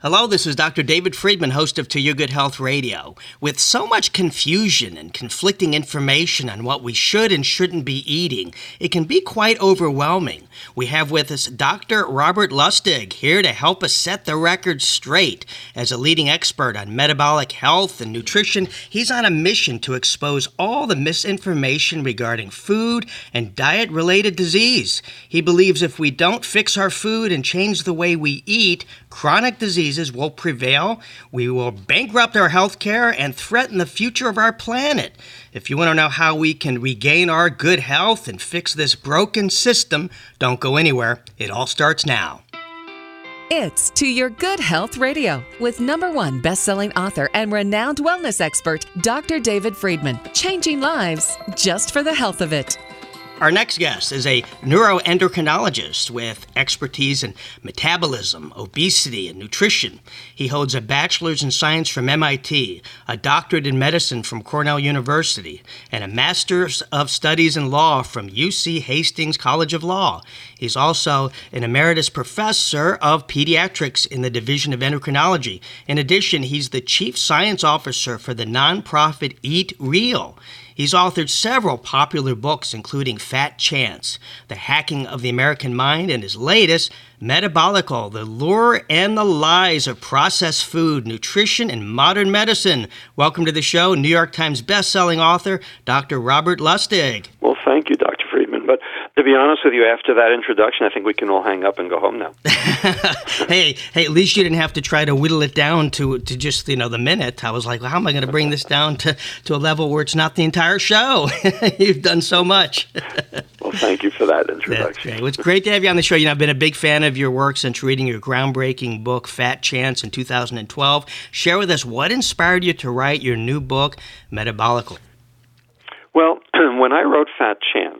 Hello, this is Dr. David Friedman, host of To Your Good Health Radio. With so much confusion and conflicting information on what we should and shouldn't be eating, it can be quite overwhelming. We have with us Dr. Robert Lustig here to help us set the record straight. As a leading expert on metabolic health and nutrition, he's on a mission to expose all the misinformation regarding food and diet related disease. He believes if we don't fix our food and change the way we eat, chronic diseases will prevail. We will bankrupt our health care and threaten the future of our planet. If you want to know how we can regain our good health and fix this broken system, don't go anywhere. It all starts now. It's To Your Good Health Radio with number one best-selling author and renowned wellness expert, Dr. David Friedman. Changing lives just for the health of it. Our next guest is a neuroendocrinologist with expertise in metabolism, obesity, and nutrition. He holds a bachelor's in science from MIT, a doctorate in medicine from Cornell University, and a master's of studies in law from UC Hastings College of Law. He's also an emeritus professor of pediatrics in the Division of Endocrinology. In addition, he's the chief science officer for the nonprofit Eat Real. He's authored several popular books, including Fat Chance, The Hacking of the American Mind, and his latest, Metabolical, The Lure and the Lies of Processed Food, Nutrition, and Modern Medicine. Welcome to the show, New York Times bestselling author, Dr. Robert Lustig. Well, thank you, Dr. Friedman. But to be honest with you, after that introduction, I think we can all hang up and go home now. hey, hey, at least you didn't have to try to whittle it down to to just you know the minute. I was like, well, how am I going to bring this down to to a level where it's not the entire show? You've done so much. well, thank you for that introduction. Well, it's great to have you on the show. You know, I've been a big fan of your work since reading your groundbreaking book, Fat Chance, in 2012. Share with us what inspired you to write your new book, Metabolical. Well, when I wrote Fat Chance,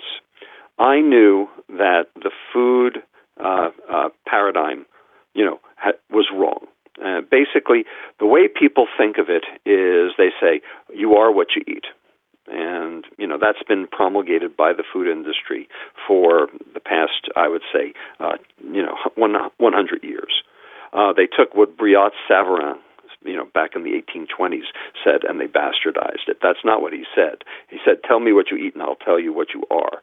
I knew that the food uh, uh, paradigm, you know, ha- was wrong. Uh, basically, the way people think of it is they say, you are what you eat. And, you know, that's been promulgated by the food industry for the past, I would say, uh, you know, one, 100 years. Uh, they took what Brillat Savarin, you know, back in the 1820s said, and they bastardized it. That's not what he said. He said, tell me what you eat and I'll tell you what you are.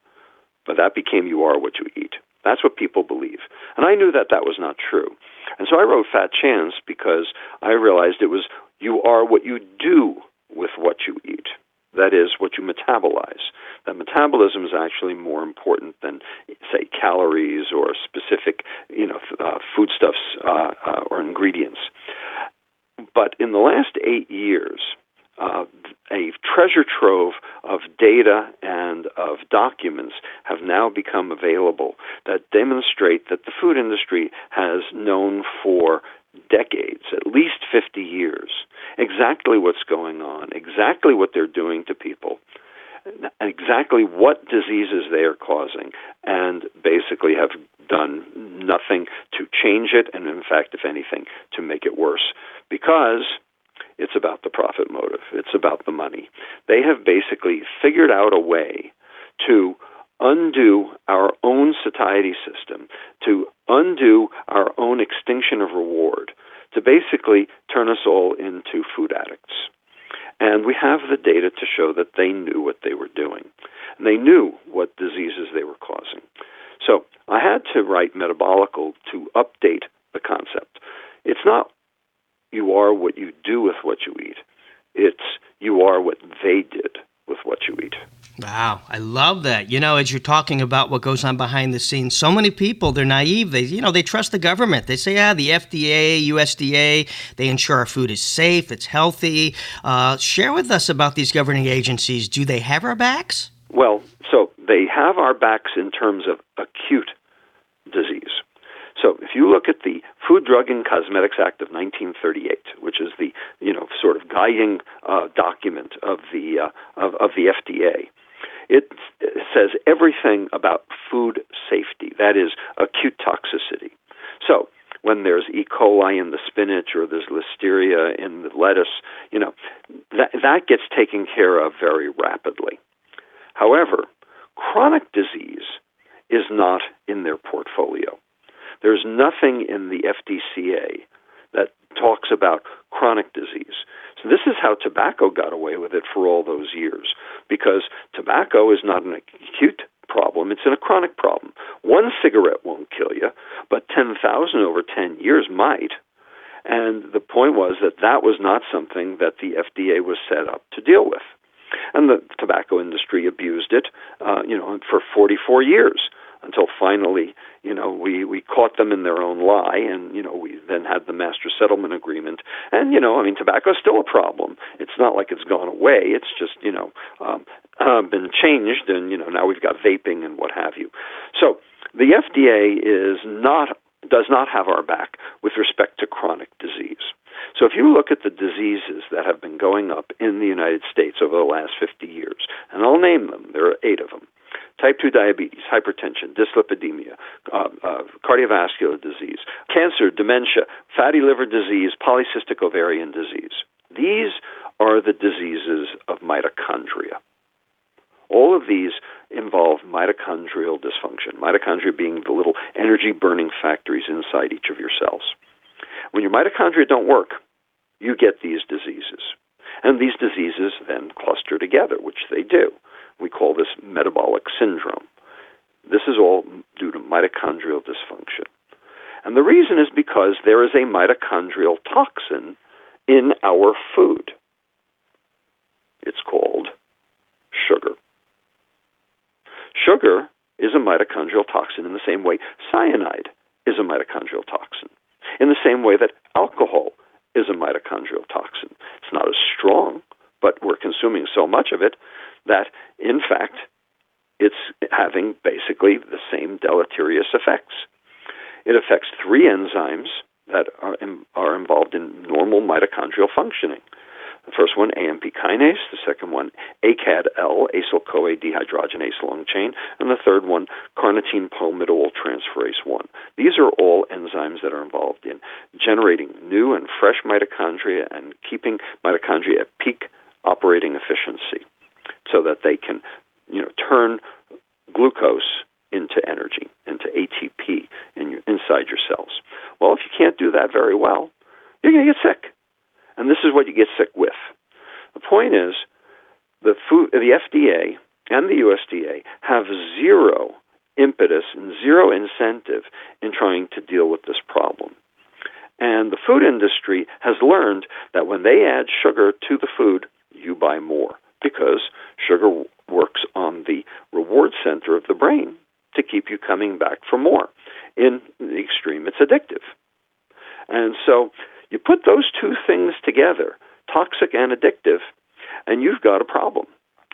But that became you are what you eat. That's what people believe. And I knew that that was not true. And so I wrote Fat Chance because I realized it was you are what you do with what you eat. That is, what you metabolize. That metabolism is actually more important than, say, calories or specific, you know, uh, foodstuffs uh, uh, or ingredients. But in the last eight years, uh, a treasure trove of data and of documents have now become available that demonstrate that the food industry has known for decades, at least 50 years, exactly what's going on, exactly what they're doing to people, exactly what diseases they are causing, and basically have done nothing to change it, and in fact, if anything, to make it worse. Because it's about the profit motive. It's about the money. They have basically figured out a way to undo our own satiety system, to undo our own extinction of reward, to basically turn us all into food addicts. And we have the data to show that they knew what they were doing. And they knew what diseases they were causing. So I had to write Metabolical to update the concept. It's not you are what you do with what you eat. It's you are what they did with what you eat. Wow, I love that. You know, as you're talking about what goes on behind the scenes, so many people they're naive. They, you know, they trust the government. They say, "Yeah, the FDA, USDA, they ensure our food is safe, it's healthy." Uh, share with us about these governing agencies. Do they have our backs? Well, so they have our backs in terms of acute disease. So if you look at the Food, Drug, and Cosmetics Act of 1938, which is the you know sort of guiding uh, document of the uh, of, of the FDA, it says everything about food safety. That is acute toxicity. So when there's E. coli in the spinach or there's listeria in the lettuce, you know, that that gets taken care of very rapidly. However, chronic disease is not in their portfolio. There's nothing in the FDCA that talks about chronic disease. So this is how tobacco got away with it for all those years, because tobacco is not an acute problem, it's a chronic problem. One cigarette won't kill you, but 10,000 over 10 years might. And the point was that that was not something that the FDA was set up to deal with. And the tobacco industry abused it, uh, you know, for 44 years until finally, you know, we, we caught them in their own lie, and you know, we then had the master settlement agreement. And you know, I mean, tobacco is still a problem. It's not like it's gone away. It's just you know, um, uh, been changed, and you know, now we've got vaping and what have you. So the FDA is not does not have our back with respect to chronic disease. So if you look at the diseases that have been going up in the United States over the last 50 years, and I'll name them, there are eight of them type 2 diabetes, hypertension, dyslipidemia, uh, uh, cardiovascular disease, cancer, dementia, fatty liver disease, polycystic ovarian disease. These are the diseases of mitochondria. All of these involve mitochondrial dysfunction, mitochondria being the little energy burning factories inside each of your cells. When your mitochondria don't work, you get these diseases. And these diseases then cluster together, which they do. We call this metabolic syndrome. This is all due to mitochondrial dysfunction. And the reason is because there is a mitochondrial toxin in our food. It's called sugar. Sugar is a mitochondrial toxin in the same way cyanide is a mitochondrial toxin, in the same way that alcohol is a mitochondrial toxin. It's not as strong, but we're consuming so much of it that, in fact, it's having basically the same deleterious effects. It affects three enzymes that are, are involved in normal mitochondrial functioning. The first one, AMP kinase. The second one, ACAD-L, acyl CoA dehydrogenase long chain. And the third one, carnitine palmitoyl transferase 1. These are all enzymes that are involved in generating new and fresh mitochondria and keeping mitochondria at peak operating efficiency so that they can, you know, turn glucose into energy, into ATP in your, inside your cells. Well, if you can't do that very well, you're going to get sick. And this is what you get sick with. The point is, the food, the FDA and the USDA have zero impetus and zero incentive in trying to deal with this problem. And the food industry has learned that when they add sugar to the food, you buy more because sugar works on the reward center of the brain to keep you coming back for more. In the extreme, it's addictive. And so you put those two things together, toxic and addictive, and you've got a problem.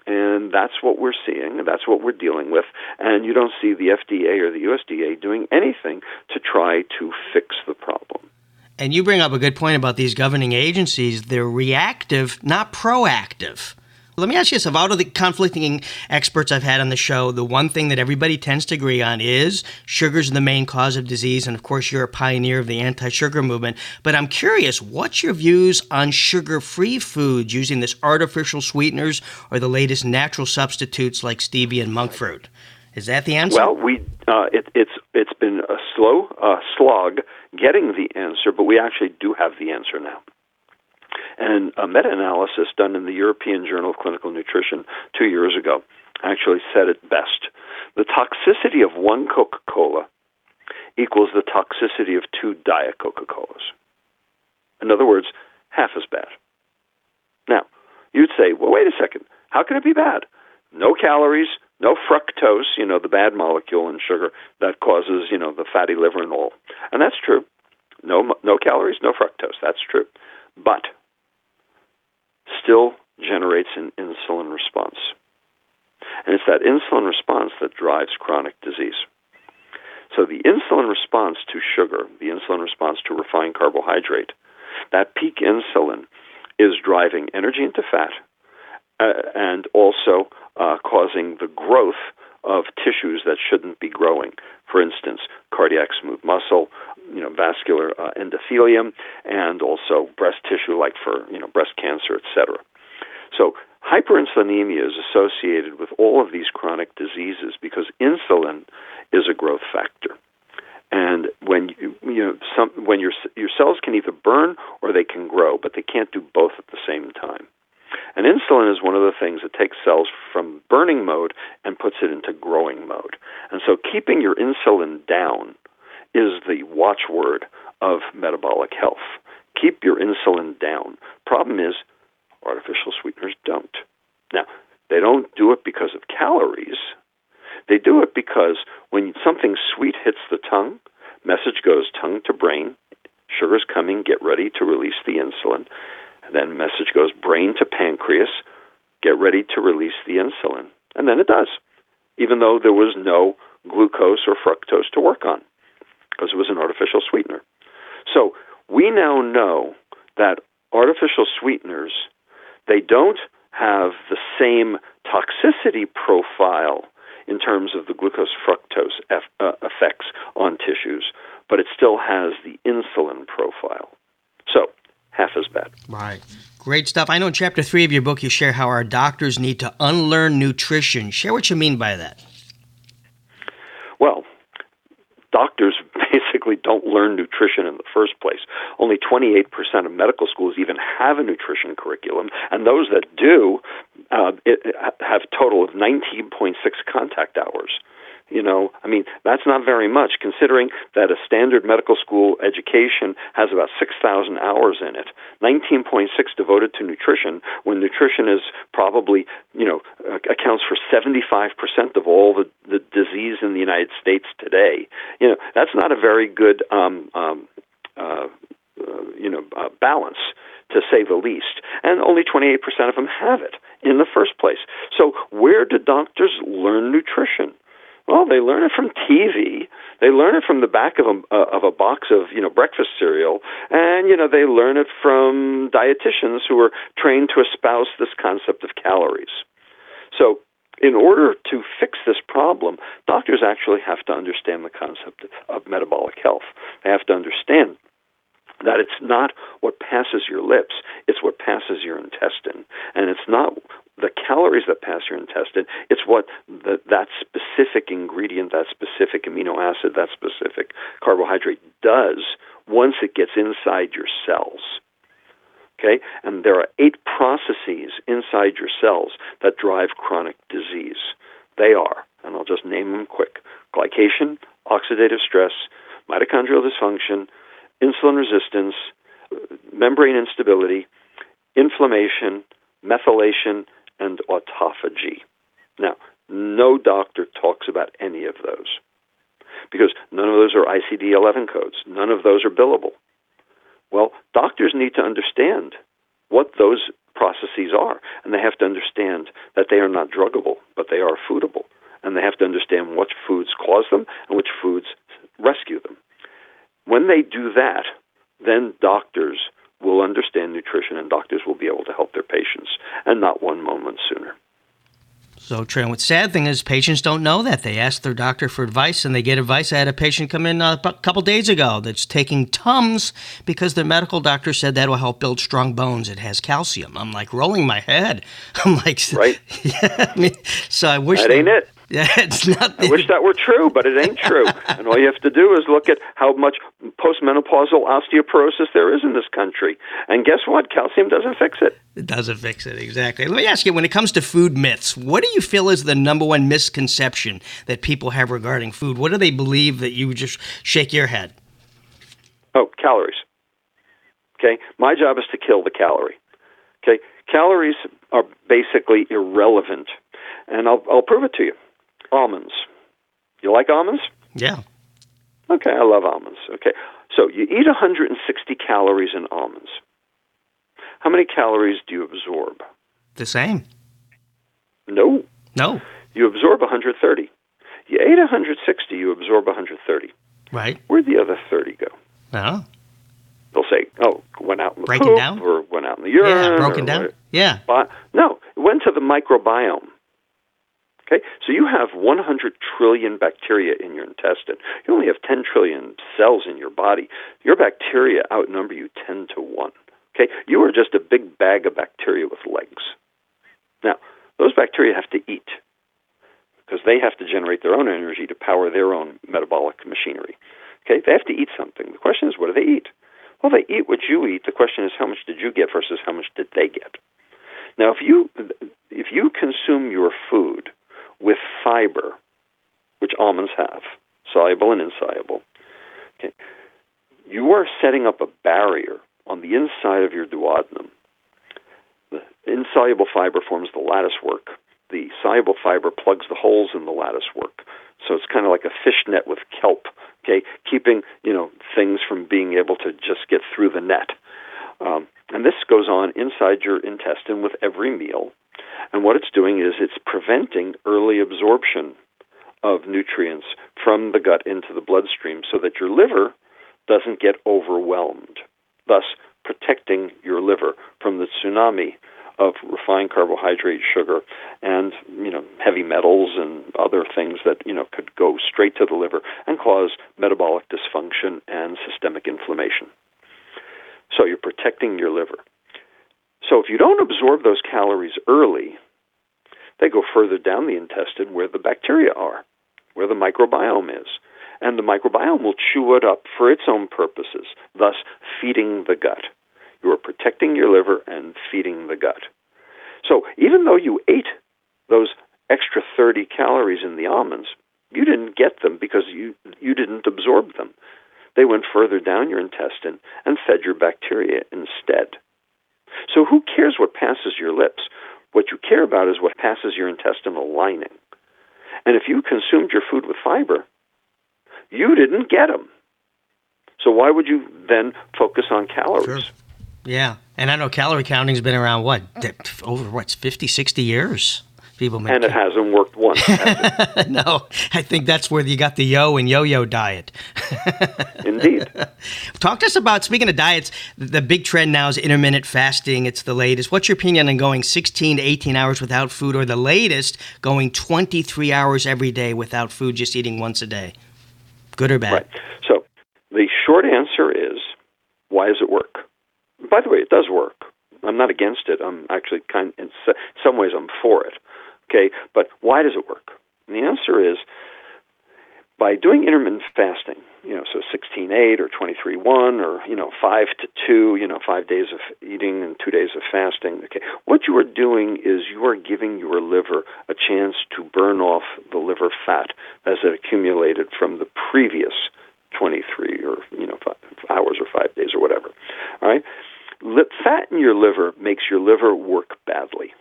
And that's what we're seeing, and that's what we're dealing with. And you don't see the FDA or the USDA doing anything to try to fix the problem. And you bring up a good point about these governing agencies. They're reactive, not proactive. Let me ask you this of all of the conflicting experts I've had on the show, the one thing that everybody tends to agree on is sugar's the main cause of disease. And of course, you're a pioneer of the anti sugar movement. But I'm curious, what's your views on sugar free foods using this artificial sweeteners or the latest natural substitutes like stevia and monk fruit? Is that the answer? Well, we uh, it, it's it's been a slow uh, slog getting the answer, but we actually do have the answer now. And a meta analysis done in the European Journal of Clinical Nutrition two years ago actually said it best. The toxicity of one Coca Cola equals the toxicity of two Diet Coca Colas. In other words, half as bad. Now, you'd say, well, wait a second. How can it be bad? No calories, no fructose, you know, the bad molecule in sugar that causes, you know, the fatty liver and all. And that's true. No, no calories, no fructose. That's true. But still generates an insulin response. And it's that insulin response that drives chronic disease. So the insulin response to sugar, the insulin response to refined carbohydrate, that peak insulin is driving energy into fat uh, and also uh, causing the growth of tissues that shouldn't be growing. For instance, cardiac smooth muscle, you know, vascular uh, endothelium, and also breast tissue, like for you know breast cancer, etc. So hyperinsulinemia is associated with all of these chronic diseases because insulin is a growth factor. And when you, you know some when your your cells can either burn or they can grow, but they can't do both at the same time. And insulin is one of the things that takes cells from burning mode and puts it into growing mode. And so keeping your insulin down is the watchword of metabolic health. Keep your insulin down. Problem is, artificial sweeteners don't. Now, they don't do it because of calories. They do it because when something sweet hits the tongue, message goes tongue to brain, sugar's coming, get ready to release the insulin. Then message goes brain to pancreas, get ready to release the insulin. And then it does, even though there was no glucose or fructose to work on, because it was an artificial sweetener. So we now know that artificial sweeteners, they don't have the same toxicity profile in terms of the glucose fructose uh, effects on tissues, but it still has the insulin profile. So, half as bad. Right. Great stuff. I know in chapter three of your book you share how our doctors need to unlearn nutrition. Share what you mean by that. Well, doctors basically don't learn nutrition in the first place. Only 28% of medical schools even have a nutrition curriculum, and those that do uh, it, have a total of 19.6 contact hours. You know, I mean, that's not very much considering that a standard medical school education has about 6,000 hours in it. 19.6 devoted to nutrition when nutrition is probably, you know, accounts for 75% of all the, the disease in the United States today. You know, that's not a very good, um, um, uh, uh, you know, uh, balance to say the least. And only 28% of them have it in the first place. So, where do doctors learn nutrition? Well, they learn it from TV. They learn it from the back of a uh, of a box of you know breakfast cereal, and you know they learn it from dietitians who are trained to espouse this concept of calories. So, in order to fix this problem, doctors actually have to understand the concept of metabolic health. They have to understand that it's not what passes your lips, it's what passes your intestine. And it's not the calories that pass your intestine, it's what the, that specific ingredient, that specific amino acid, that specific carbohydrate does once it gets inside your cells. Okay? And there are eight processes inside your cells that drive chronic disease. They are, and I'll just name them quick glycation, oxidative stress, mitochondrial dysfunction, insulin resistance, uh, membrane instability, inflammation, methylation, and autophagy. Now, no doctor talks about any of those because none of those are ICD 11 codes, none of those are billable. Well, doctors need to understand what those processes are, and they have to understand that they are not druggable, but they are foodable. And they have to understand which foods cause them and which foods rescue them. When they do that, then doctors will understand nutrition and doctors will be able to help their patients and not one moment sooner. So true. And what's sad thing is patients don't know that. They ask their doctor for advice and they get advice. I had a patient come in uh, a couple days ago that's taking Tums because their medical doctor said that will help build strong bones. It has calcium. I'm like rolling my head. I'm like, right? Yeah. I mean, so I wish that ain't it. Yeah, it's not. I wish that were true, but it ain't true. and all you have to do is look at how much postmenopausal osteoporosis there is in this country. And guess what? Calcium doesn't fix it. It doesn't fix it, exactly. Let me ask you when it comes to food myths, what do you feel is the number one misconception that people have regarding food? What do they believe that you just shake your head? Oh, calories. Okay? My job is to kill the calorie. Okay? Calories are basically irrelevant. And I'll, I'll prove it to you almonds. You like almonds? Yeah. Okay, I love almonds. Okay. So you eat 160 calories in almonds. How many calories do you absorb? The same. No. No. You absorb 130. You ate 160, you absorb 130. Right. Where'd the other 30 go? Oh. They'll say, oh, went out in the Breaking poop, down? or went out in the urine. Yeah, broken down. Yeah. But, no, it went to the microbiome. Okay, so you have 100 trillion bacteria in your intestine. You only have 10 trillion cells in your body. Your bacteria outnumber you 10 to 1. Okay, you are just a big bag of bacteria with legs. Now, those bacteria have to eat because they have to generate their own energy to power their own metabolic machinery. Okay, they have to eat something. The question is, what do they eat? Well, they eat what you eat. The question is, how much did you get versus how much did they get? Now, if you if you consume your food with fiber, which almonds have, soluble and insoluble, okay, you are setting up a barrier on the inside of your duodenum. The insoluble fiber forms the lattice work. The soluble fiber plugs the holes in the lattice work. So it's kind of like a fish net with kelp, okay, keeping you know things from being able to just get through the net. Um, and this goes on inside your intestine with every meal. And what it's doing is it's preventing early absorption of nutrients from the gut into the bloodstream so that your liver doesn't get overwhelmed, thus protecting your liver from the tsunami of refined carbohydrate, sugar, and you know heavy metals and other things that you know could go straight to the liver and cause metabolic dysfunction and systemic inflammation. So you're protecting your liver. So if you don't absorb those calories early, they go further down the intestine where the bacteria are, where the microbiome is. And the microbiome will chew it up for its own purposes, thus feeding the gut. You are protecting your liver and feeding the gut. So even though you ate those extra 30 calories in the almonds, you didn't get them because you, you didn't absorb them. They went further down your intestine and fed your bacteria instead. So who cares what passes your lips? What you care about is what passes your intestinal lining. And if you consumed your food with fiber, you didn't get them. So why would you then focus on calories? Sure. Yeah. And I know calorie counting's been around what? Mm. Over what's 50, 60 years? People make and it hasn't worked once. no, I think that's where you got the yo and yo-yo diet. Indeed. Talk to us about speaking of diets. The big trend now is intermittent fasting. It's the latest. What's your opinion on going 16 to 18 hours without food, or the latest going 23 hours every day without food, just eating once a day? Good or bad? Right. So the short answer is, why does it work? By the way, it does work. I'm not against it. I'm actually kind. In some ways, I'm for it. Okay, but why does it work? And the answer is by doing intermittent fasting, you know, so 16-8 or 23-1 or, you know, 5 to 2, you know, 5 days of eating and 2 days of fasting, okay, what you are doing is you are giving your liver a chance to burn off the liver fat as it accumulated from the previous 23 or, you know, five hours or 5 days or whatever. All right? Fat in your liver makes your liver work badly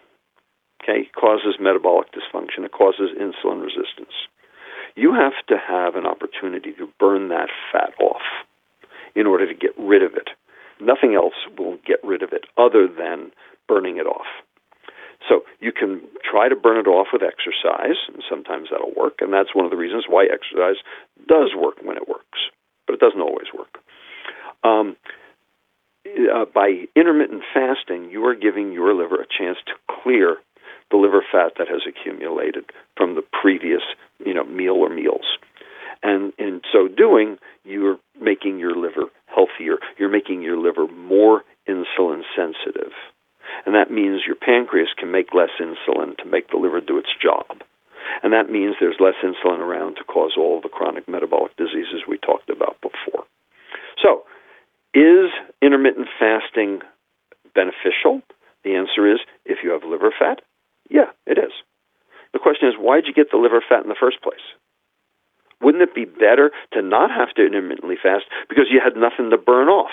okay, causes metabolic dysfunction, it causes insulin resistance. You have to have an opportunity to burn that fat off in order to get rid of it. Nothing else will get rid of it other than burning it off. So you can try to burn it off with exercise, and sometimes that'll work, and that's one of the reasons why exercise does work when it works, but it doesn't always work. Um, uh, by intermittent fasting, you are giving your liver a chance to clear the liver fat that has accumulated from the previous you know meal or meals. And in so doing, you're making your liver healthier. You're making your liver more insulin sensitive. And that means your pancreas can make less insulin to make the liver do its job. And that means there's less insulin around to cause all the chronic metabolic diseases we talked about before. So, is intermittent fasting beneficial? The answer is if you have liver fat, yeah, it is. The question is, why did you get the liver fat in the first place? Wouldn't it be better to not have to intermittently fast because you had nothing to burn off?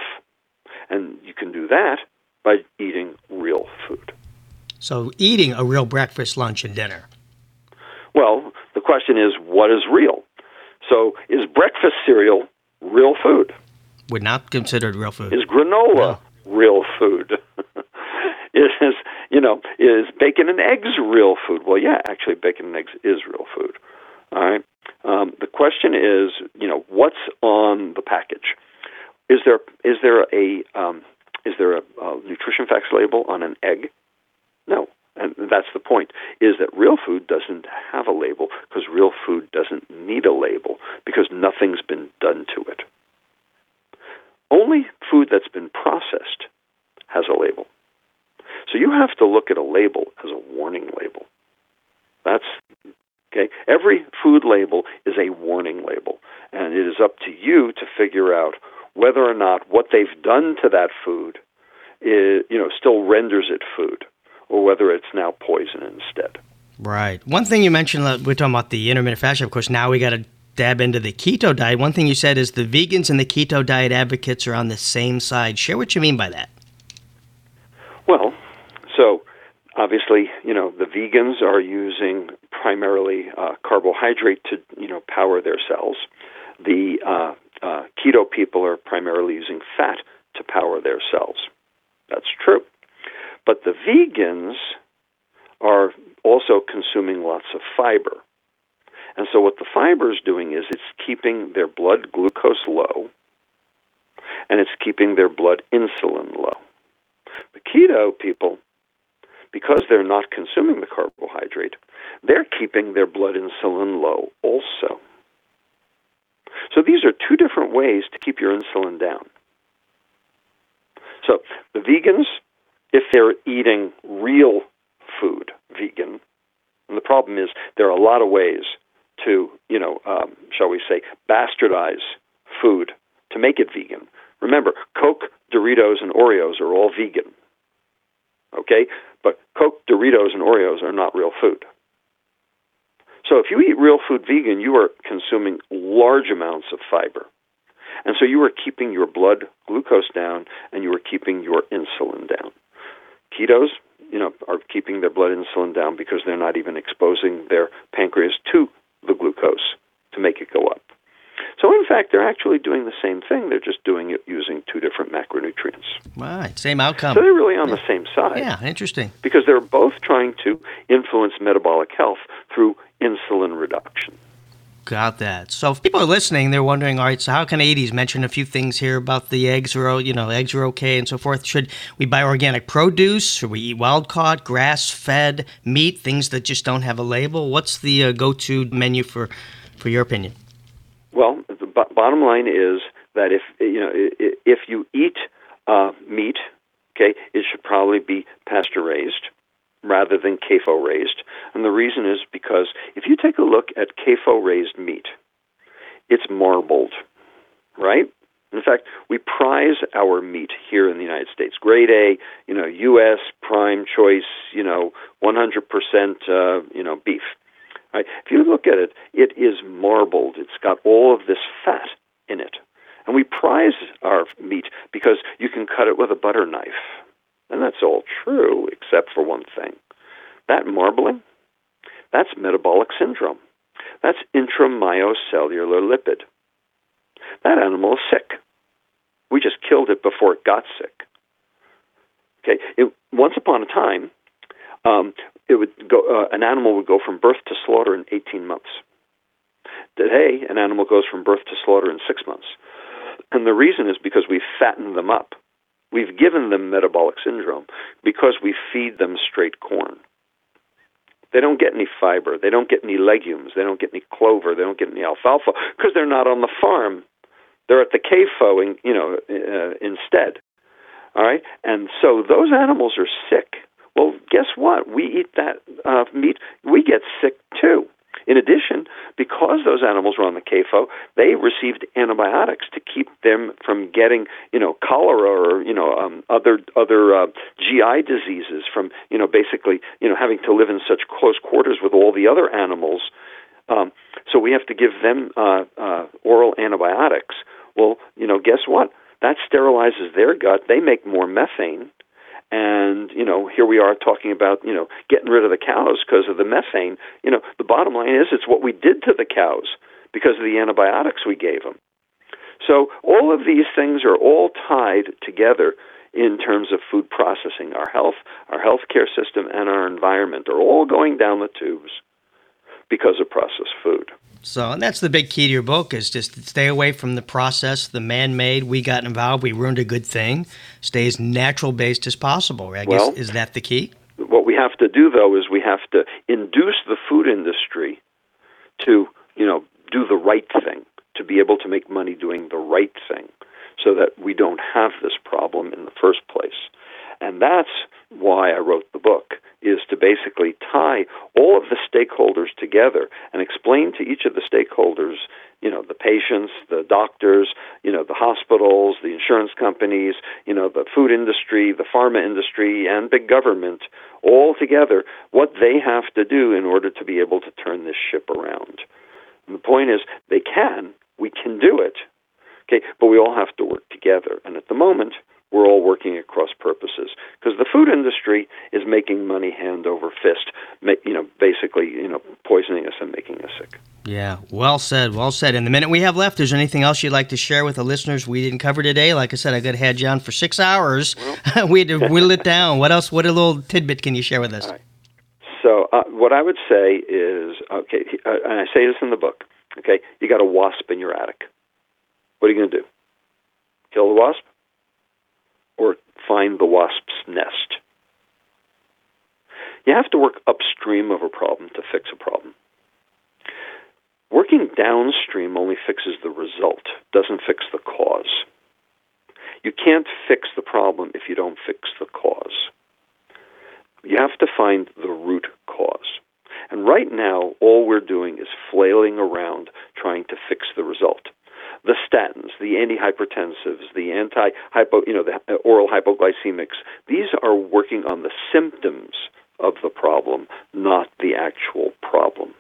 And you can do that by eating real food. So, eating a real breakfast, lunch, and dinner. Well, the question is, what is real? So, is breakfast cereal real food? Would not considered real food. Is granola no. real food? Is bacon and eggs real food? Well, yeah, actually, bacon and eggs is real food. All right. Um, the question is, you know, what's on the package? Is there is there a um, is there a, a nutrition facts label on an egg? No, and that's the point. Is that real food doesn't have a label because real food doesn't need a label because nothing's been done to it. Only food that's been processed has a label. So you have to look at a label as a warning label. That's okay. Every food label is a warning label, And it is up to you to figure out whether or not what they've done to that food is, you know, still renders it food or whether it's now poison instead. Right. One thing you mentioned, uh, we're talking about the intermittent fasting. Of course, now we got to dab into the keto diet. One thing you said is the vegans and the keto diet advocates are on the same side. Share what you mean by that. Well, so obviously, you know, the vegans are using primarily uh, carbohydrate to, you know, power their cells. The uh, uh, keto people are primarily using fat to power their cells. That's true. But the vegans are also consuming lots of fiber. And so what the fiber is doing is it's keeping their blood glucose low and it's keeping their blood insulin low. The keto people, because they're not consuming the carbohydrate, they're keeping their blood insulin low also. So these are two different ways to keep your insulin down. So the vegans, if they're eating real food, vegan, and the problem is there are a lot of ways to, you know, um, shall we say, bastardize food to make it vegan. Remember, Coke, Doritos, and Oreos are all vegan. Okay? But Coke, Doritos, and Oreos are not real food. So if you eat real food vegan, you are consuming large amounts of fiber. And so you are keeping your blood glucose down and you are keeping your insulin down. Ketos, you know, are keeping their blood insulin down because they're not even exposing their pancreas to the glucose to make it go up. So, in fact, they're actually doing the same thing. They're just doing it using two different macronutrients. Right, same outcome. So they're really on the same side. Yeah, interesting. Because they're both trying to influence metabolic health through insulin reduction. Got that. So if people are listening, they're wondering, all right, so how can I mention a few things here about the eggs are, you know, eggs are okay and so forth. Should we buy organic produce? Should we eat wild caught, grass fed meat, things that just don't have a label? What's the uh, go to menu for, for your opinion? Well, the b- bottom line is that if you know if you eat uh, meat, okay, it should probably be pasture raised rather than CAFO raised. And the reason is because if you take a look at CAFO raised meat, it's marbled, right? In fact, we prize our meat here in the United States. Grade A, you know, U.S. prime choice, you know, 100%, uh, you know, beef. Right? If you look at it, it is marbled. It's got all of this fat in it. And we prize our meat because you can cut it with a butter knife. And that's all true, except for one thing. That marbling, that's metabolic syndrome. That's intramyocellular lipid. That animal is sick. We just killed it before it got sick. Okay, it, once upon a time, um, it would go. Uh, an animal would go from birth to slaughter in 18 months. Today, an animal goes from birth to slaughter in six months, and the reason is because we've fatten them up. We've given them metabolic syndrome because we feed them straight corn. They don't get any fiber. They don't get any legumes. They don't get any clover. They don't get any alfalfa because they're not on the farm. They're at the CAFO, in, you know, uh, instead. All right, and so those animals are sick. Well, guess what? We eat that uh, meat. We get sick too. In addition, because those animals were on the CAFO, they received antibiotics to keep them from getting, you know, cholera or you know um, other other uh, GI diseases from you know basically you know having to live in such close quarters with all the other animals. Um, so we have to give them uh, uh, oral antibiotics. Well, you know, guess what? That sterilizes their gut. They make more methane and you know here we are talking about you know getting rid of the cows because of the methane. You know the bottom line is it's what we did to the cows because of the antibiotics we gave them so all of these things are all tied together in terms of food processing. Our health our healthcare system and our environment are all going down the tubes because of processed food so, and that's the big key to your book is just stay away from the process, the man-made. We got involved, we ruined a good thing. Stay as natural-based as possible. I well, guess is that the key? What we have to do though is we have to induce the food industry to, you know, do the right thing, to be able to make money doing the right thing so that we don't have this problem in the first place. And that's why I wrote the book is to basically tie all of the stakeholders together and explain to each of the stakeholders, you know, the patients, the doctors, you know, the hospitals, the insurance companies, you know, the food industry, the pharma industry, and big government, all together, what they have to do in order to be able to turn this ship around. And the point is, they can, we can do it, okay, but we all have to work together. And at the moment, we're all working at cross purposes because the food industry is making money hand over fist, you know, basically, you know, poisoning us and making us sick. Yeah, well said, well said. In the minute we have left, is there anything else you'd like to share with the listeners we didn't cover today? Like I said, I could have had you on for six hours. Well, we had to whittle it down. What else? What a little tidbit can you share with us? So, uh, what I would say is, okay, uh, and I say this in the book. Okay, you got a wasp in your attic. What are you going to do? Kill the wasp? Or find the wasp's nest. You have to work upstream of a problem to fix a problem. Working downstream only fixes the result, doesn't fix the cause. You can't fix the problem if you don't fix the cause. You have to find the root cause. And right now, all we're doing is flailing around trying to fix the result the statins, the antihypertensives, the anti hypo, you know, the oral hypoglycemics. These are working on the symptoms of the problem, not the actual problem.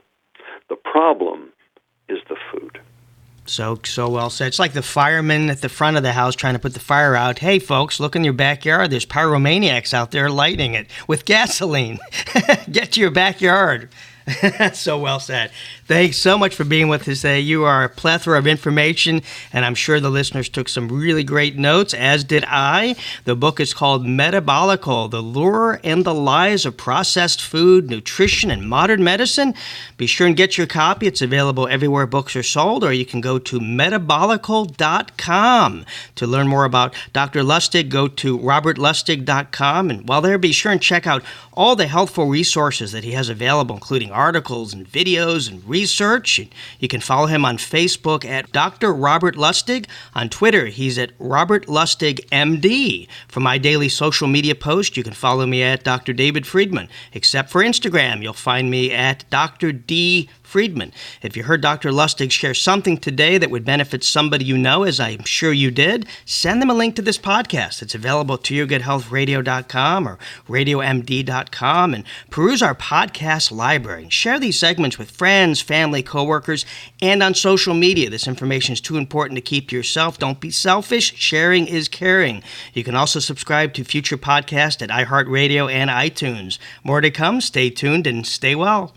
The problem is the food. So so well said. It's like the firemen at the front of the house trying to put the fire out. Hey, folks, look in your backyard. There's pyromaniacs out there lighting it with gasoline. Get to your backyard. so well said. Thanks so much for being with us today. You are a plethora of information, and I'm sure the listeners took some really great notes, as did I. The book is called Metabolical The Lure and the Lies of Processed Food, Nutrition, and Modern Medicine. Be sure and get your copy. It's available everywhere books are sold, or you can go to metabolical.com. To learn more about Dr. Lustig, go to robertlustig.com. And while there, be sure and check out all the helpful resources that he has available, including articles and videos and research. You can follow him on Facebook at Dr. Robert Lustig. On Twitter, he's at Robert Lustig MD. For my daily social media post, you can follow me at Dr. David Friedman. Except for Instagram, you'll find me at Dr. D. Friedman. If you heard Dr. Lustig share something today that would benefit somebody you know, as I'm sure you did, send them a link to this podcast. It's available at yourgoodhealthradio.com or radiomd.com and peruse our podcast library. Share these segments with friends, family, coworkers, and on social media. This information is too important to keep to yourself. Don't be selfish. Sharing is caring. You can also subscribe to future podcasts at iHeartRadio and iTunes. More to come. Stay tuned and stay well.